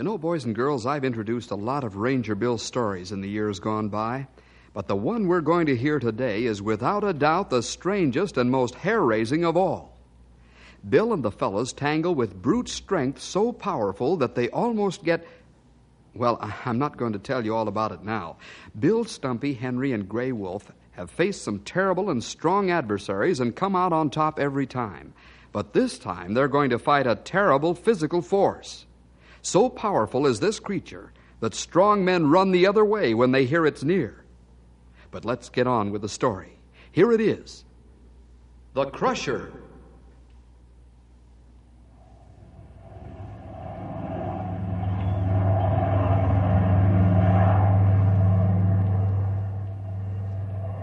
You know, boys and girls, I've introduced a lot of Ranger Bill stories in the years gone by, but the one we're going to hear today is without a doubt the strangest and most hair raising of all. Bill and the fellows tangle with brute strength so powerful that they almost get. Well, I'm not going to tell you all about it now. Bill, Stumpy, Henry, and Grey Wolf have faced some terrible and strong adversaries and come out on top every time. But this time they're going to fight a terrible physical force. So powerful is this creature that strong men run the other way when they hear it's near. But let's get on with the story. Here it is The Crusher.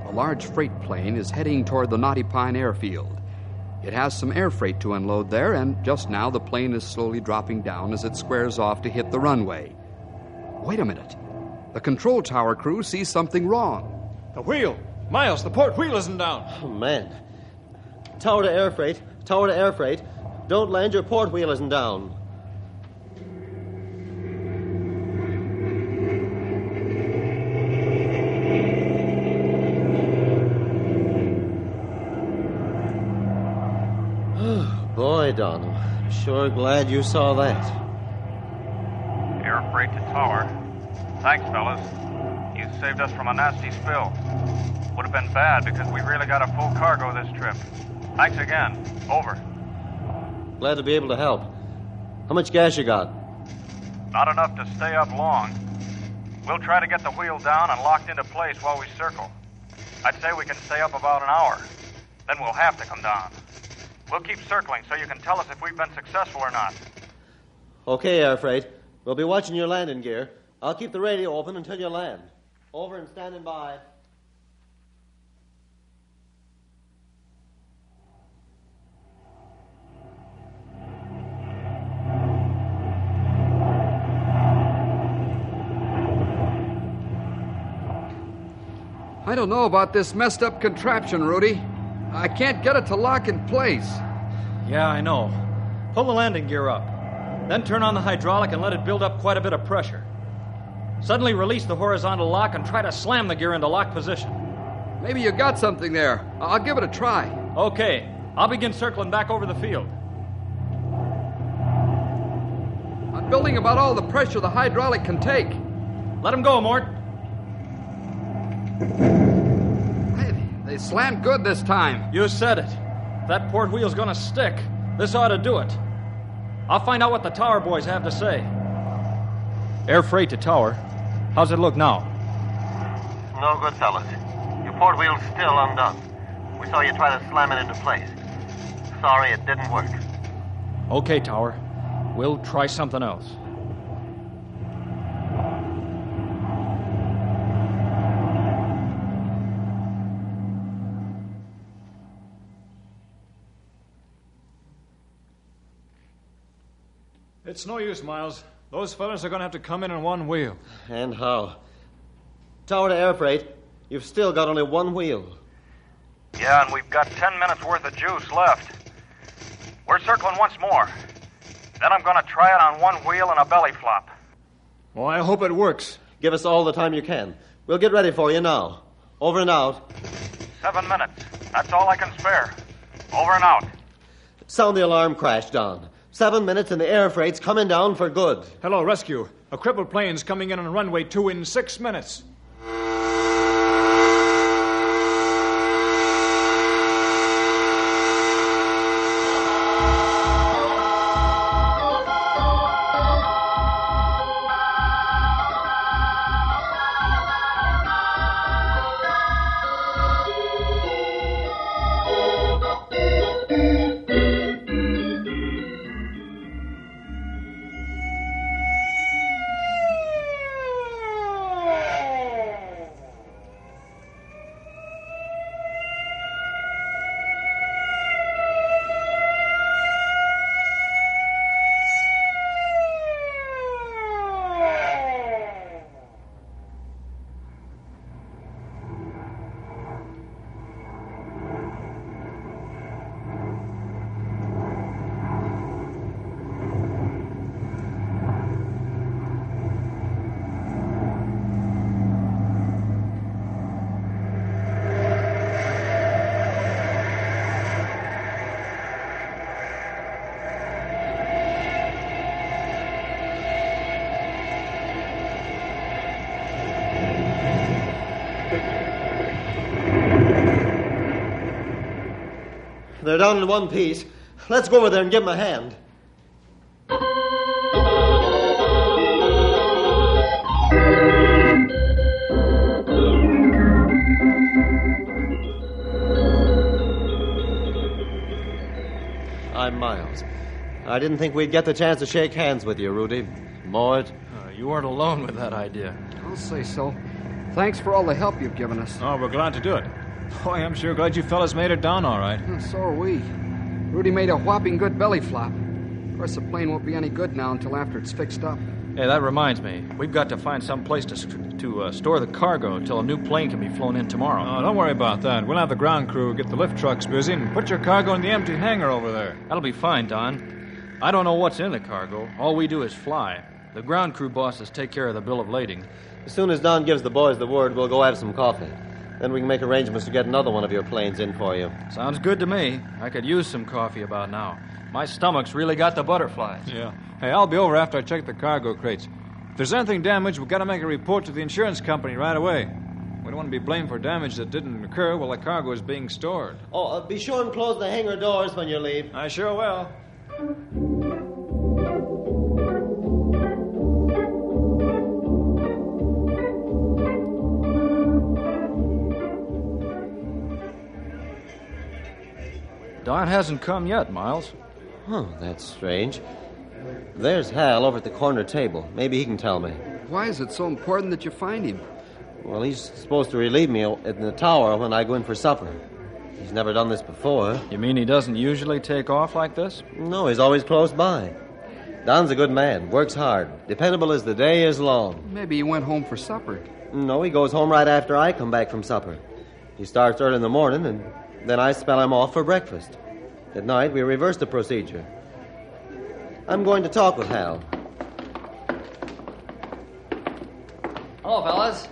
A large freight plane is heading toward the Knotty Pine airfield. It has some air freight to unload there, and just now the plane is slowly dropping down as it squares off to hit the runway. Wait a minute. The control tower crew sees something wrong. The wheel! Miles, the port wheel isn't down. Oh, man. Tower to air freight. Tower to air freight. Don't land, your port wheel isn't down. Donald. Sure glad you saw that. Air freight to tower. Thanks, fellas. You saved us from a nasty spill. Would have been bad because we really got a full cargo this trip. Thanks again. Over. Glad to be able to help. How much gas you got? Not enough to stay up long. We'll try to get the wheel down and locked into place while we circle. I'd say we can stay up about an hour. Then we'll have to come down. We'll keep circling so you can tell us if we've been successful or not. Okay, air freight. We'll be watching your landing gear. I'll keep the radio open until you land. Over and standing by. I don't know about this messed up contraption, Rudy. I can't get it to lock in place. Yeah, I know. Pull the landing gear up. Then turn on the hydraulic and let it build up quite a bit of pressure. Suddenly release the horizontal lock and try to slam the gear into lock position. Maybe you got something there. I'll give it a try. Okay, I'll begin circling back over the field. I'm building about all the pressure the hydraulic can take. Let him go, Mort. They slammed good this time. You said it. That port wheel's gonna stick, this ought to do it. I'll find out what the tower boys have to say. Air freight to tower. How's it look now? No good, fellas. Your port wheel's still undone. We saw you try to slam it into place. Sorry it didn't work. Okay, tower. We'll try something else. It's no use, Miles. Those fellas are going to have to come in on one wheel. And how? Tower to air freight, you've still got only one wheel. Yeah, and we've got ten minutes worth of juice left. We're circling once more. Then I'm going to try it on one wheel and a belly flop. Well, I hope it works. Give us all the time you can. We'll get ready for you now. Over and out. Seven minutes. That's all I can spare. Over and out. Sound the alarm crash, Don. Seven minutes and the air freight's coming down for good. Hello, rescue. A crippled plane's coming in on runway two in six minutes. They're down in one piece. Let's go over there and give them a hand. I'm Miles. I didn't think we'd get the chance to shake hands with you, Rudy. Mort. Uh, you weren't alone with that idea. I'll say so. Thanks for all the help you've given us. Oh, we're glad to do it. Boy, I'm sure glad you fellas made it down all right. So are we. Rudy made a whopping good belly flop. Of course, the plane won't be any good now until after it's fixed up. Hey, that reminds me. We've got to find some place to, to uh, store the cargo until a new plane can be flown in tomorrow. Oh, don't worry about that. We'll have the ground crew get the lift trucks busy and put your cargo in the empty hangar over there. That'll be fine, Don. I don't know what's in the cargo. All we do is fly. The ground crew bosses take care of the bill of lading. As soon as Don gives the boys the word, we'll go have some coffee. Then we can make arrangements to get another one of your planes in for you. Sounds good to me. I could use some coffee about now. My stomach's really got the butterflies. Yeah. Hey, I'll be over after I check the cargo crates. If there's anything damaged, we've got to make a report to the insurance company right away. We don't want to be blamed for damage that didn't occur while the cargo is being stored. Oh, uh, be sure and close the hangar doors when you leave. I sure will. Don hasn't come yet, Miles. Oh, that's strange. There's Hal over at the corner table. Maybe he can tell me. Why is it so important that you find him? Well, he's supposed to relieve me in the tower when I go in for supper. He's never done this before. You mean he doesn't usually take off like this? No, he's always close by. Don's a good man, works hard, dependable as the day is long. Maybe he went home for supper. No, he goes home right after I come back from supper. He starts early in the morning, and then I spell him off for breakfast. At night, we reverse the procedure. I'm going to talk with Hal. Hello, fellas.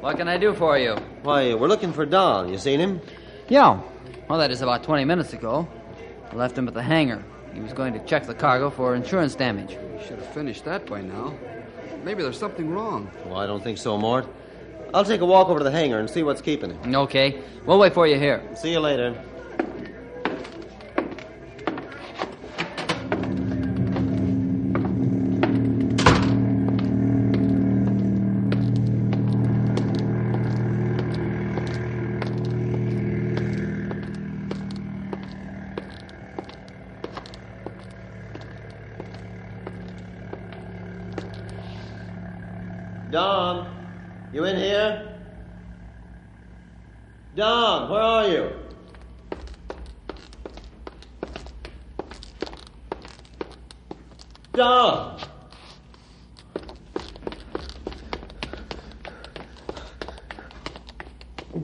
What can I do for you? Why, we're looking for Don. You seen him? Yeah. Well, that is about 20 minutes ago. I left him at the hangar. He was going to check the cargo for insurance damage. You should have finished that by now. Maybe there's something wrong. Well, I don't think so, Mort. I'll take a walk over to the hangar and see what's keeping him. Okay. We'll wait for you here. See you later. Don, you in here? Don, where are you? Don!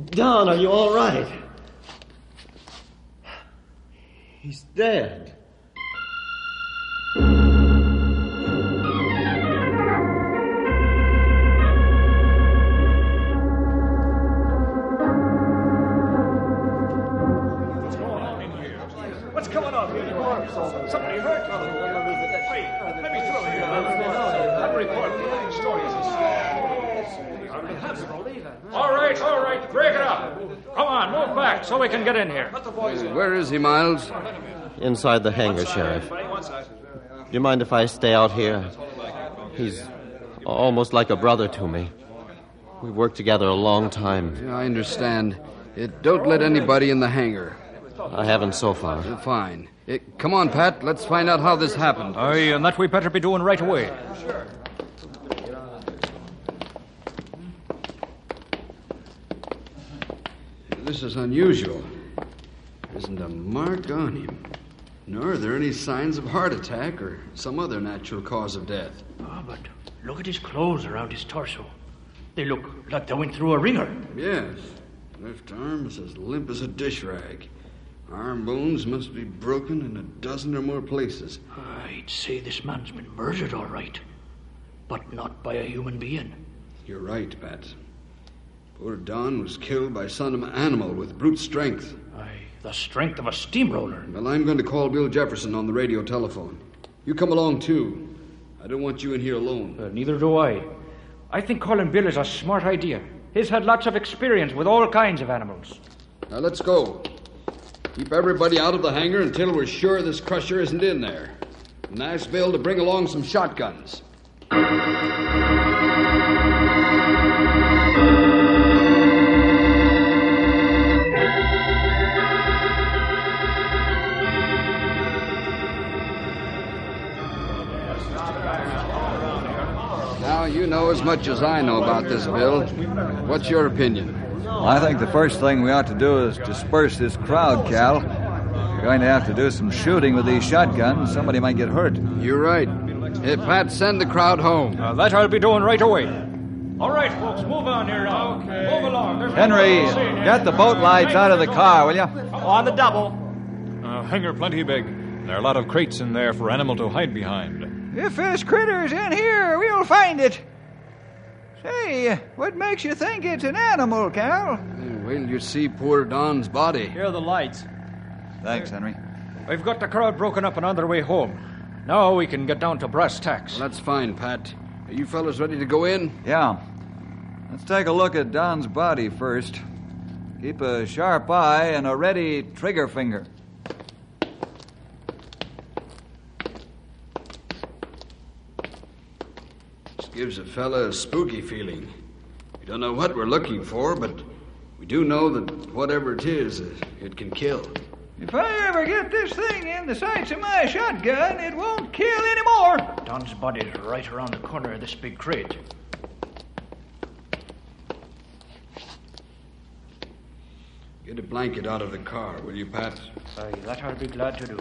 Don, are you all right? He's dead. So we can get in here. Where is he, Miles? Inside the hangar, Sheriff. Do you mind if I stay out here? He's almost like a brother to me. We've worked together a long time. Yeah, I understand. It, don't let anybody in the hangar. I haven't so far. Uh, fine. It, come on, Pat. Let's find out how this happened. Aye, and that we better be doing right away. This is unusual. There isn't a mark on him. Nor are there any signs of heart attack or some other natural cause of death. Ah, but look at his clothes around his torso. They look like they went through a wringer. Yes. Left arm is as limp as a dish rag. Arm bones must be broken in a dozen or more places. I'd say this man's been murdered, all right. But not by a human being. You're right, Pat. Poor Don was killed by some animal with brute strength. Aye, the strength of a steamroller. Well, I'm going to call Bill Jefferson on the radio telephone. You come along, too. I don't want you in here alone. Uh, neither do I. I think calling Bill is a smart idea. He's had lots of experience with all kinds of animals. Now, let's go. Keep everybody out of the hangar until we're sure this crusher isn't in there. And ask Bill to bring along some shotguns. Now, you know as much as I know about this, Bill. What's your opinion? I think the first thing we ought to do is disperse this crowd, Cal. You're going to have to do some shooting with these shotguns. Somebody might get hurt. You're right. Hey, Pat, send the crowd home. Uh, that I'll be doing right away. All right, folks, move on here now. Okay. Move along. There's Henry, no scene here. get the boat lights out of the car, will you? On the double. Uh, hangar plenty big. There are a lot of crates in there for animal to hide behind. If this critter's in here, we'll find it. Say, what makes you think it's an animal, Cal? Well, you see poor Don's body. Here are the lights. Thanks, Henry. We've got the crowd broken up and on their way home. Now we can get down to brass tacks. Well, that's fine, Pat. Are you fellas ready to go in? Yeah. Let's take a look at Don's body first. Keep a sharp eye and a ready trigger finger. Gives a fella a spooky feeling. We don't know what we're looking for, but we do know that whatever it is, it can kill. If I ever get this thing in the sights of my shotgun, it won't kill anymore. Don's body's right around the corner of this big crate. Get a blanket out of the car, will you, Pat? Aye, that I'll be glad to do.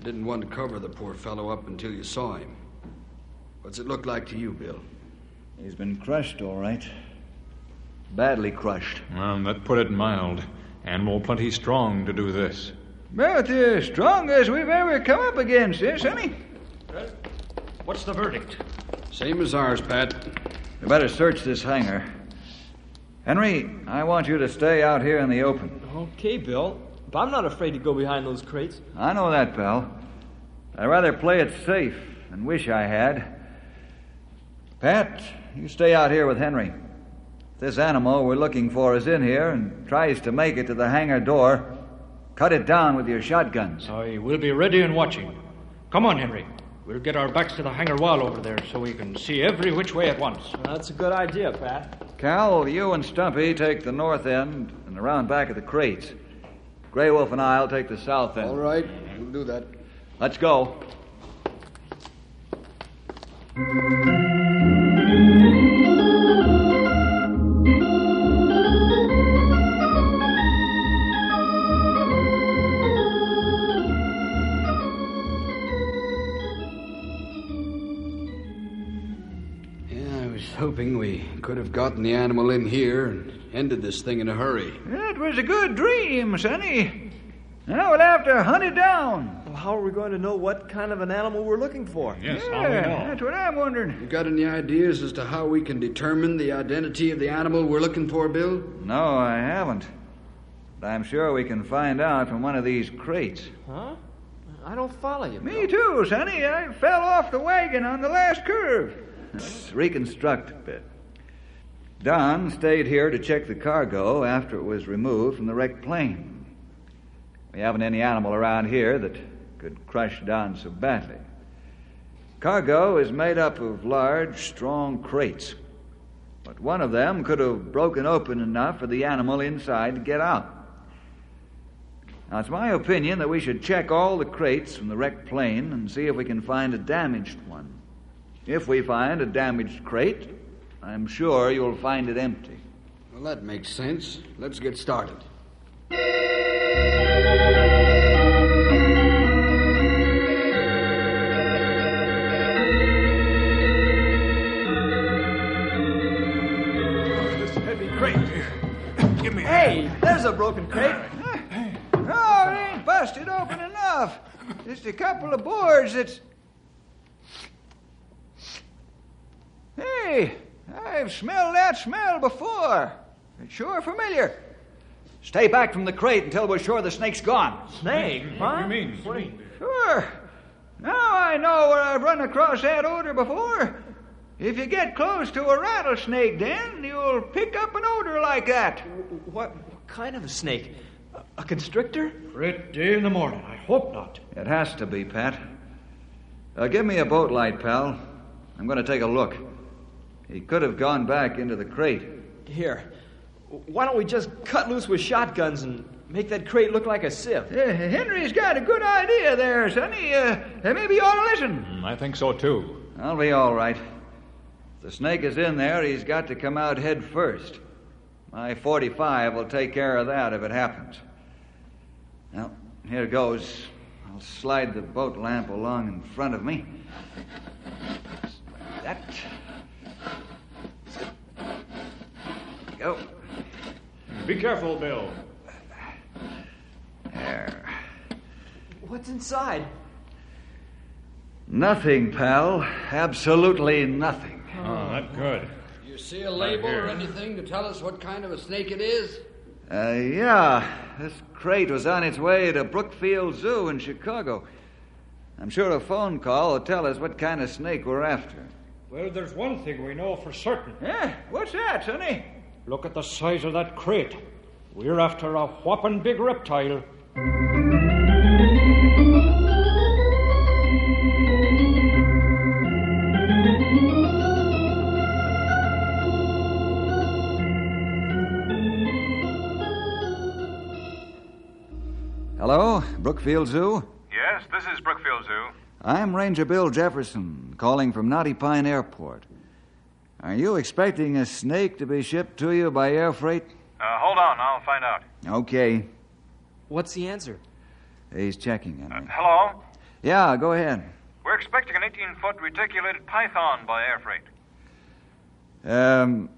I didn't want to cover the poor fellow up until you saw him. What's it look like to you, Bill? He's been crushed, all right. Badly crushed. Well, that put it mild. Animal plenty strong to do this. About the strongest we've ever come up against, eh, Sonny? What's the verdict? Same as ours, Pat. We better search this hangar. Henry, I want you to stay out here in the open. Okay, Bill. But I'm not afraid to go behind those crates. I know that, pal. I'd rather play it safe and wish I had. Pat, you stay out here with Henry. If this animal we're looking for is in here and tries to make it to the hangar door, cut it down with your shotguns. Aye, we'll be ready and watching. Come on, Henry. We'll get our backs to the hangar wall over there so we can see every which way at once. That's a good idea, Pat. Cal, you and Stumpy take the north end and around back of the crates. Grey Wolf and I'll take the south end. All right, we'll do that. Let's go. Could have gotten the animal in here and ended this thing in a hurry. That was a good dream, Sonny. Now we'll have to hunt it down. Well, how are we going to know what kind of an animal we're looking for? Yes, Yeah, that's what I'm wondering. You got any ideas as to how we can determine the identity of the animal we're looking for, Bill? No, I haven't. But I'm sure we can find out from one of these crates. Huh? I don't follow you. Me too, Sonny. I fell off the wagon on the last curve. Let's reconstruct a bit. Don stayed here to check the cargo after it was removed from the wrecked plane. We haven't any animal around here that could crush Don so badly. Cargo is made up of large, strong crates, but one of them could have broken open enough for the animal inside to get out. Now, it's my opinion that we should check all the crates from the wrecked plane and see if we can find a damaged one. If we find a damaged crate, I'm sure you'll find it empty. Well, that makes sense. Let's get started. This heavy crate here. Give me a Hey, there's a broken crate. Oh, it ain't busted open enough. Just a couple of boards that's. Hey, I've smelled that smell before. It's sure familiar. Stay back from the crate until we're sure the snake's gone. Snake, huh? What do you mean? Snake? Sure. Now I know where I've run across that odor before. If you get close to a rattlesnake den, you'll pick up an odor like that. What, what kind of a snake? A, A constrictor? Pretty in the morning. I hope not. It has to be, Pat. Uh, give me a boat light, pal. I'm going to take a look. He could have gone back into the crate. Here. Why don't we just cut loose with shotguns and make that crate look like a sieve? Uh, Henry's got a good idea there, Sonny. Uh, uh, maybe you ought to listen. Mm, I think so, too. I'll be all right. If the snake is in there, he's got to come out head first. My 45 will take care of that if it happens. Well, here goes. I'll slide the boat lamp along in front of me. That. Go. Be careful, Bill. There. What's inside? Nothing, pal. Absolutely nothing. Oh, that's good. Do you see a label or anything to tell us what kind of a snake it is? Uh, yeah. This crate was on its way to Brookfield Zoo in Chicago. I'm sure a phone call will tell us what kind of snake we're after. Well, there's one thing we know for certain. Yeah, what's that, Sonny? Look at the size of that crate. We're after a whopping big reptile. Hello, Brookfield Zoo? Yes, this is Brookfield Zoo. I'm Ranger Bill Jefferson, calling from Knotty Pine Airport. Are you expecting a snake to be shipped to you by air freight? Uh, hold on, I'll find out. Okay. What's the answer? He's checking, Henry. Hello? Yeah, go ahead. We're expecting an 18 foot reticulated python by air freight. Um,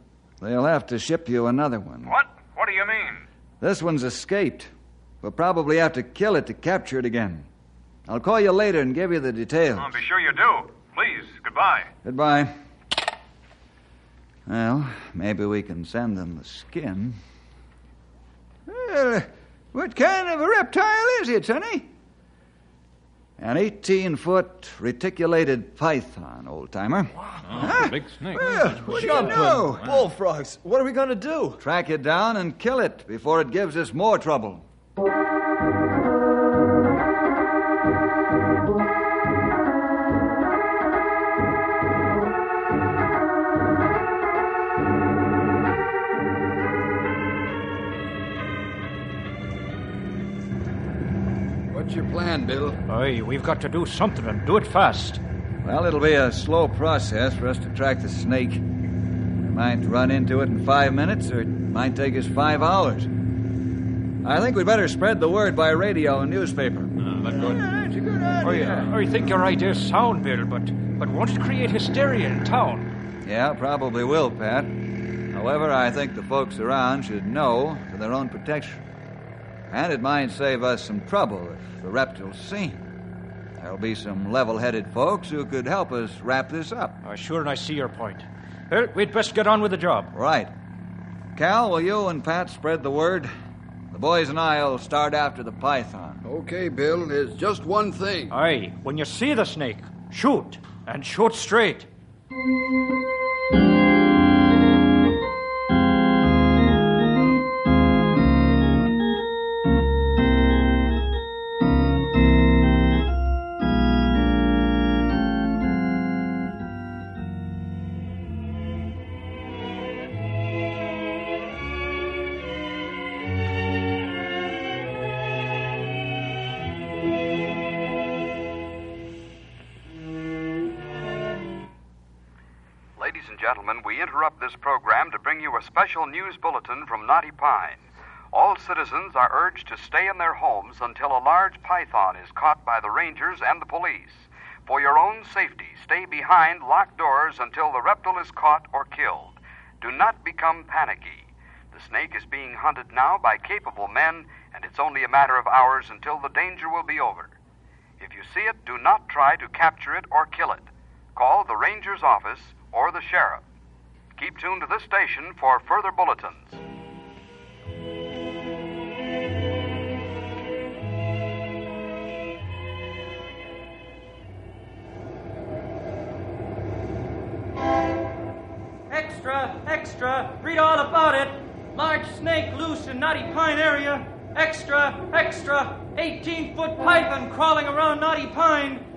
they'll have to ship you another one. What? What do you mean? This one's escaped. We'll probably have to kill it to capture it again. I'll call you later and give you the details. Oh, be sure you do. Please, goodbye. Goodbye. Well, maybe we can send them the skin. Well, what kind of a reptile is it, Sonny? An 18 foot reticulated python, old timer. Oh, big snake. Well, what do you know? Bullfrogs. What are we going to do? Track it down and kill it before it gives us more trouble. We've got to do something and do it fast. Well, it'll be a slow process for us to track the snake. We might run into it in five minutes, or it might take us five hours. I think we'd better spread the word by radio and newspaper. Uh, that's good. That's a good I, idea. I think your idea's sound, Bill, but, but won't it create hysteria in town? Yeah, probably will, Pat. However, I think the folks around should know for their own protection. And it might save us some trouble if the reptile's seen. There'll be some level headed folks who could help us wrap this up. Uh, sure, and I see your point. Well, we'd best get on with the job. Right. Cal, will you and Pat spread the word? The boys and I will start after the python. Okay, Bill, there's just one thing. Aye, when you see the snake, shoot, and shoot straight. We interrupt this program to bring you a special news bulletin from Knotty Pine. All citizens are urged to stay in their homes until a large python is caught by the rangers and the police. For your own safety, stay behind locked doors until the reptile is caught or killed. Do not become panicky. The snake is being hunted now by capable men, and it's only a matter of hours until the danger will be over. If you see it, do not try to capture it or kill it. Call the ranger's office or the sheriff. Keep tuned to this station for further bulletins. Extra, extra, read all about it. Large snake loose in Knotty Pine area. Extra, extra! 18 foot python crawling around Knotty Pine.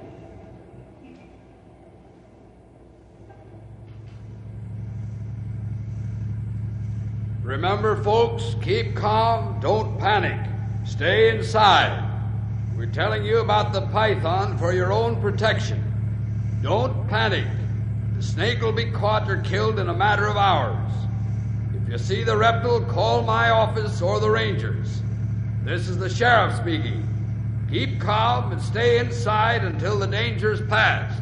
Remember, folks, keep calm, don't panic. Stay inside. We're telling you about the python for your own protection. Don't panic. The snake will be caught or killed in a matter of hours. If you see the reptile, call my office or the rangers. This is the sheriff speaking. Keep calm and stay inside until the danger's past.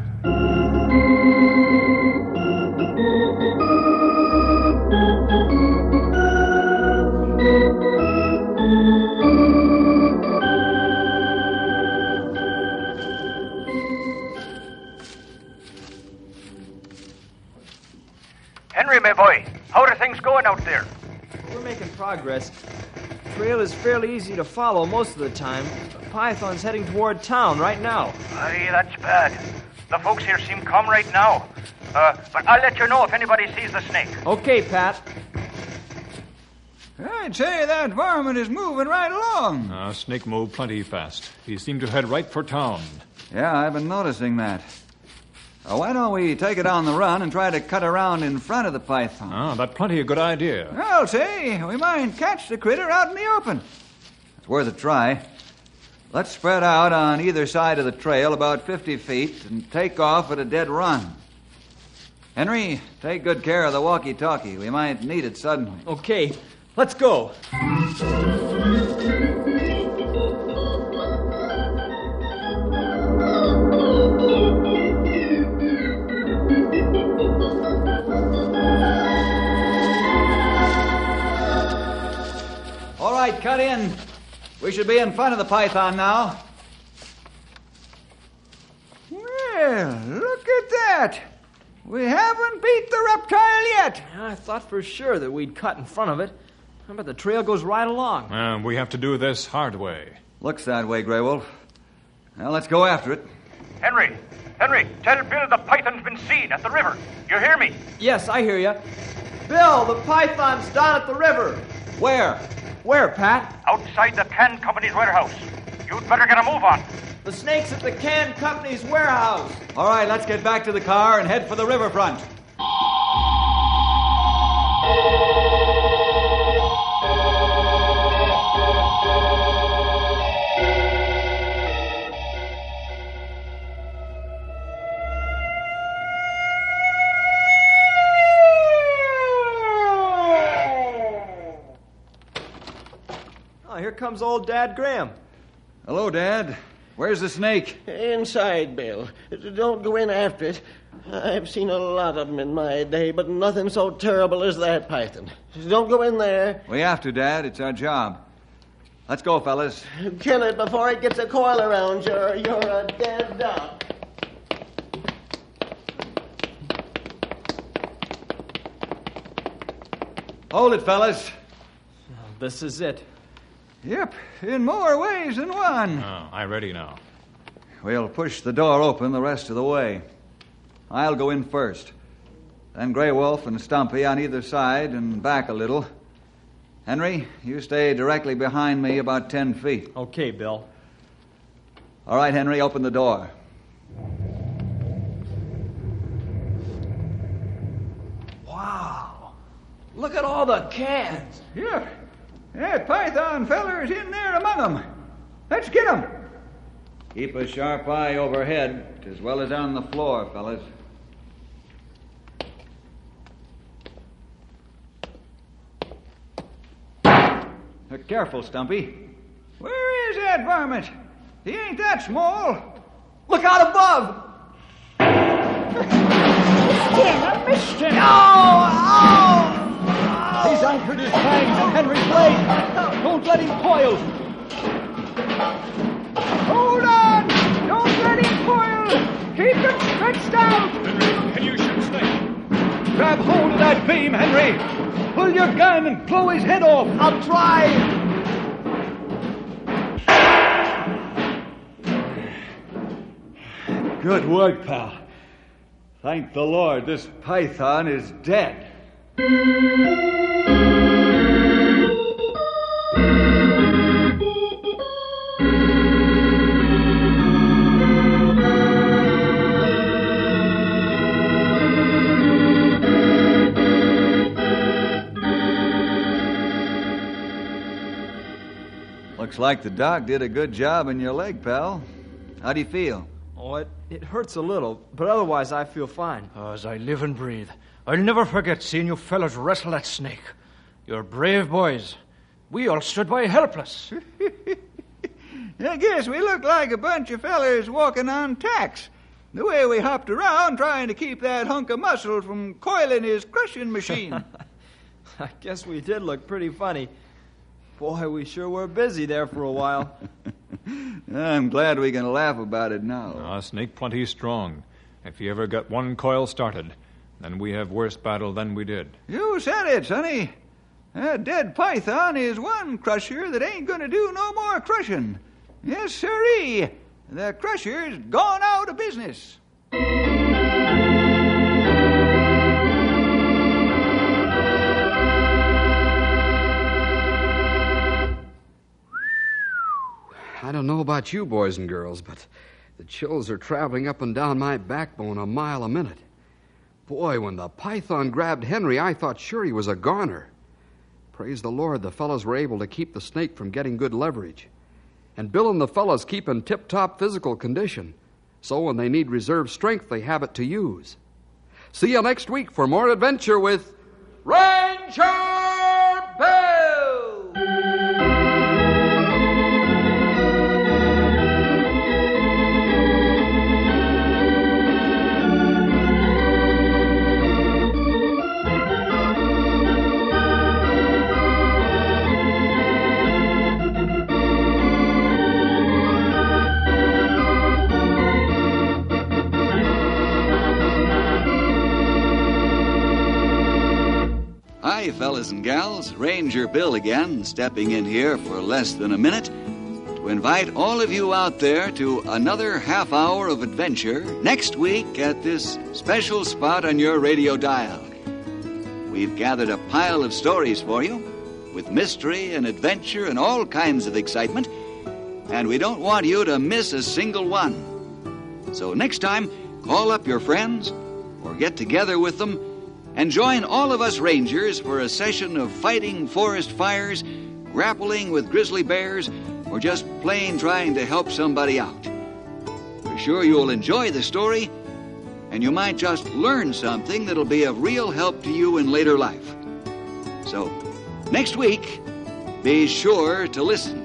Progress. Trail is fairly easy to follow most of the time. Python's heading toward town right now. Aye, that's bad. The folks here seem calm right now. Uh, but I'll let you know if anybody sees the snake. Okay, Pat. I'd say that varmint is moving right along. Uh, snake moved plenty fast. He seemed to head right for town. Yeah, I've been noticing that. Uh, why don't we take it on the run and try to cut around in front of the python? Ah, that plenty a good idea. I'll say, we might catch the critter out in the open. It's worth a try. Let's spread out on either side of the trail about 50 feet and take off at a dead run. Henry, take good care of the walkie talkie. We might need it suddenly. Okay, let's go. Cut in. We should be in front of the python now. Well, look at that. We haven't beat the reptile yet. I thought for sure that we'd cut in front of it. But the trail goes right along. Uh, we have to do this hard way. Looks that way, Grey Wolf. Now let's go after it. Henry, Henry, tell Bill the python's been seen at the river. You hear me? Yes, I hear you. Bill, the python's down at the river. Where? Where, Pat? Outside the can company's warehouse. You'd better get a move on. The snake's at the can company's warehouse. All right, let's get back to the car and head for the riverfront. Here comes old Dad Graham. Hello, Dad. Where's the snake? Inside, Bill. Don't go in after it. I've seen a lot of them in my day, but nothing so terrible as that python. Don't go in there. We have to, Dad. It's our job. Let's go, fellas. Kill it before it gets a coil around you. or You're a dead duck. Hold it, fellas. This is it. Yep, in more ways than one. Oh, I'm ready now. We'll push the door open the rest of the way. I'll go in first. Then Grey Wolf and Stumpy on either side and back a little. Henry, you stay directly behind me about ten feet. Okay, Bill. All right, Henry, open the door. Wow. Look at all the cans. Yep. That python feller's in there among them. Let's get him. Keep a sharp eye overhead as well as on the floor, fellas. Uh, careful, Stumpy. Where is that varmint? He ain't that small. Look out above! I missed him. Oh! He's anchored his fangs in Henry's blade. Don't let him coil. Hold on! Don't let him coil! Keep him stretched out! Henry, can you shoot Snake? Grab hold of that beam, Henry! Pull your gun and blow his head off! I'll try! Good work, pal. Thank the Lord, this python is dead. Looks like the doc did a good job in your leg, pal. How do you feel? Oh, it, it hurts a little, but otherwise I feel fine. As I live and breathe, I'll never forget seeing you fellows wrestle that snake. You're brave boys. We all stood by helpless. I guess we looked like a bunch of fellers walking on tacks. The way we hopped around trying to keep that hunk of muscle from coiling his crushing machine. I guess we did look pretty funny. Boy, we sure were busy there for a while. I'm glad we can laugh about it now. Ah, Snake plenty strong. If he ever got one coil started, then we have worse battle than we did. you said it, Sonny. That dead python is one crusher that ain't gonna do no more crushing. Yes, sirree. The crusher's gone out of business. Don't know about you boys and girls, but the chills are traveling up and down my backbone a mile a minute. Boy, when the python grabbed Henry, I thought sure he was a goner. Praise the Lord, the fellows were able to keep the snake from getting good leverage. And Bill and the fellows keep in tip top physical condition. So when they need reserve strength, they have it to use. See you next week for more adventure with Ranger and gals. Ranger Bill again, stepping in here for less than a minute to invite all of you out there to another half hour of adventure next week at this special spot on your radio dial. We've gathered a pile of stories for you with mystery and adventure and all kinds of excitement, and we don't want you to miss a single one. So next time, call up your friends or get together with them and join all of us Rangers for a session of fighting forest fires, grappling with grizzly bears, or just plain trying to help somebody out. We're sure you'll enjoy the story, and you might just learn something that'll be of real help to you in later life. So, next week, be sure to listen.